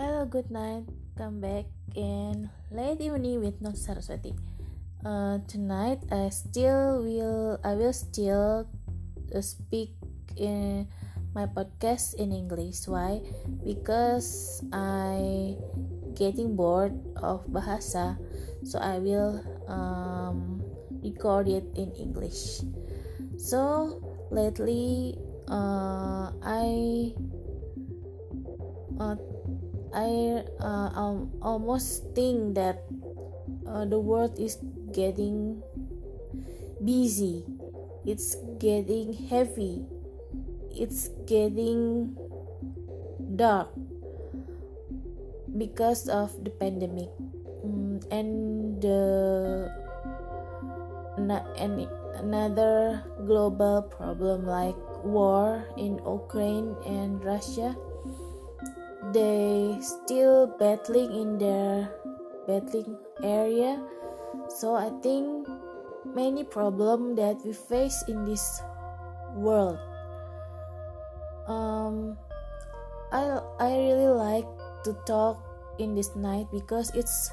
Hello, good night. Come back in late evening with Not Saraswati. Uh, tonight I still will I will still uh, speak in my podcast in English. Why? Because I getting bored of bahasa, so I will um, record it in English. So lately, uh, I uh, I uh, um, almost think that uh, the world is getting busy. It's getting heavy. It's getting dark because of the pandemic mm, and the and another global problem like war in Ukraine and Russia they still battling in their battling area. So i think many problem that we face in this world. Um i i really like to talk in this night because it's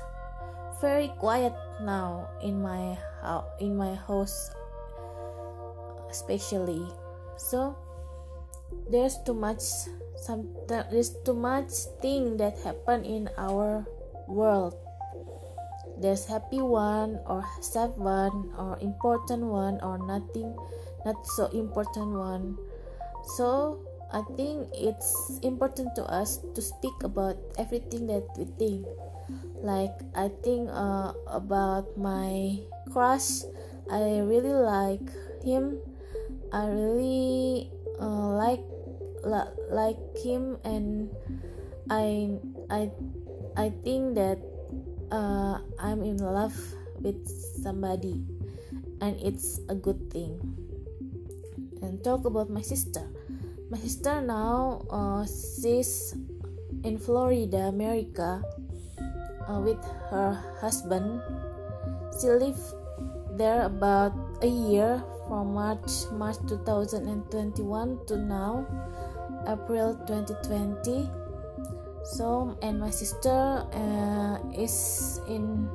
very quiet now in my house in my house especially. So there's too much some there's too much thing that happen in our world. There's happy one or sad one or important one or nothing not so important one. So i think it's important to us to speak about everything that we think. Like i think uh, about my crush. I really like him. I really uh, like like him and i i i think that uh, i'm in love with somebody and it's a good thing. And talk about my sister. My sister now uh, she's in florida america uh, with her husband. She lived there about a year from march march 2021 to now April 2020 so and my sister uh, is in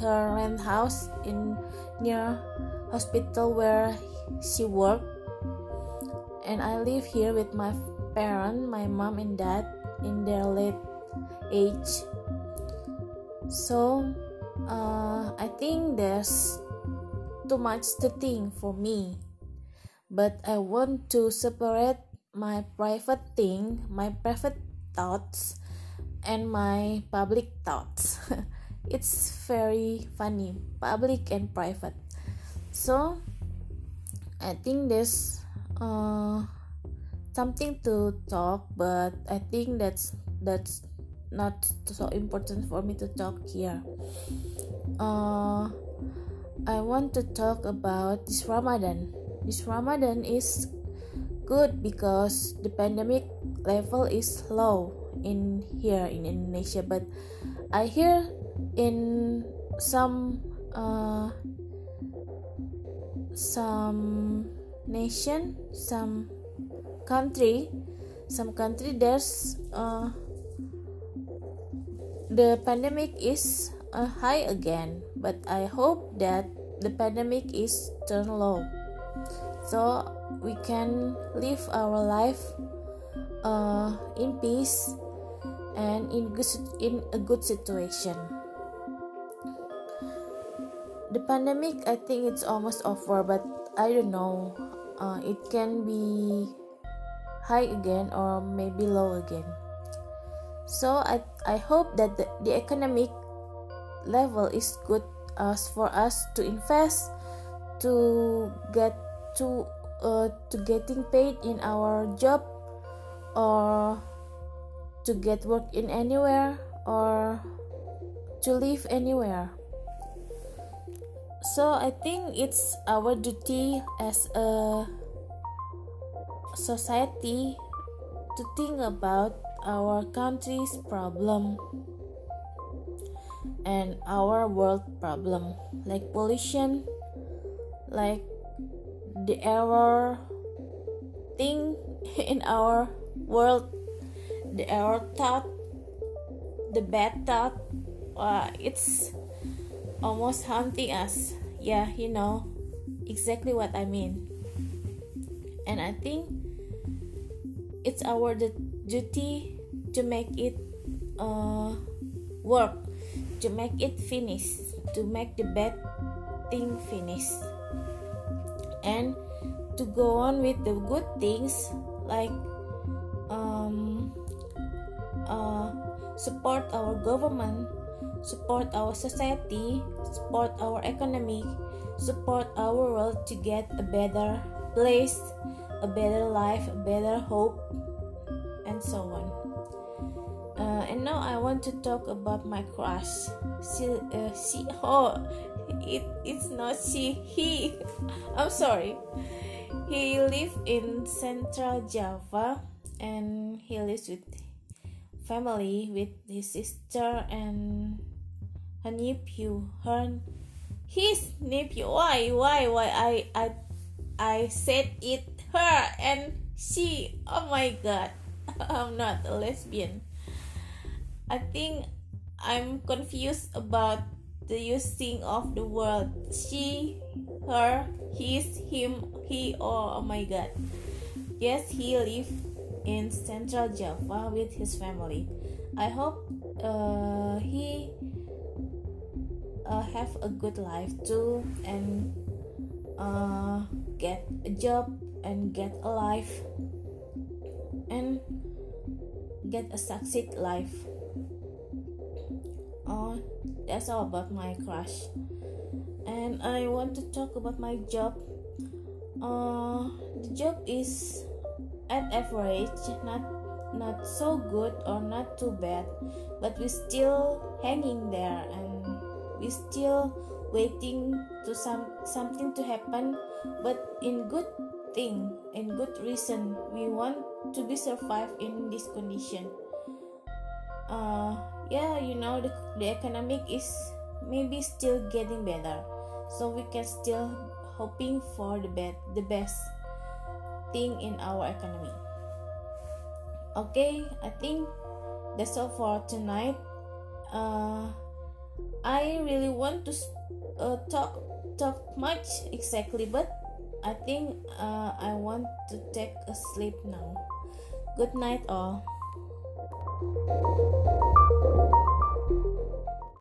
her rent house in near hospital where she worked and I live here with my parent my mom and dad in their late age. So uh, I think there's too much to think for me but I want to separate my private thing, my private thoughts, and my public thoughts. it's very funny, public and private. So, I think there's uh, something to talk, but I think that's that's not so important for me to talk here. Uh, I want to talk about this Ramadan. This Ramadan is good because the pandemic level is low in here in Indonesia but I hear in some uh, some nation some country some country there's uh, the pandemic is uh, high again but I hope that the pandemic is turn low. So we can live our life uh, in peace and in good, in a good situation. The pandemic i think it's almost over but i don't know uh, it can be high again or maybe low again. So i, I hope that the, the economic level is good as for us to invest to get to uh, to getting paid in our job or to get work in anywhere or to live anywhere. So i think it's our duty as a society to think about our country's problem and our world problem. Like pollution like the error thing in our world the error thought the bad thought uh, it's almost haunting us. Yeah you know exactly what i mean. And i think it's our duty to make it uh, work to make it finish to make the bad thing finish. And to go on with the good things like um, uh, support our government support our society support our economy support our world to get a better place a better life a better hope and so on uh, and now I want to talk about my crush. She, uh, oh, it, it's not she, he. I'm sorry. He lives in Central Java, and he lives with family with his sister and her nephew. Her, his nephew. Why, why, why? I, I, I said it her and she. Oh my God, I'm not a lesbian. I think I'm confused about the using of the word she, her, his, him, he, or oh my god. Yes, he lived in Central Java with his family. I hope uh, he uh, have a good life too and uh, get a job and get a life and get a succeed life that's all about my crush. And i want to talk about my job. Uh the job is at average not not so good or not too bad but we still hanging there and we still waiting to some something to happen. But in good thing in good reason we want to be survive in this condition. Uh yeah you know the, the economic is maybe still getting better. So we can still hoping for the best the best thing in our economy. Okay i think that's all for tonight. Uh, i really want to uh, talk talk much exactly but i think uh, i want to take a sleep now. Good night all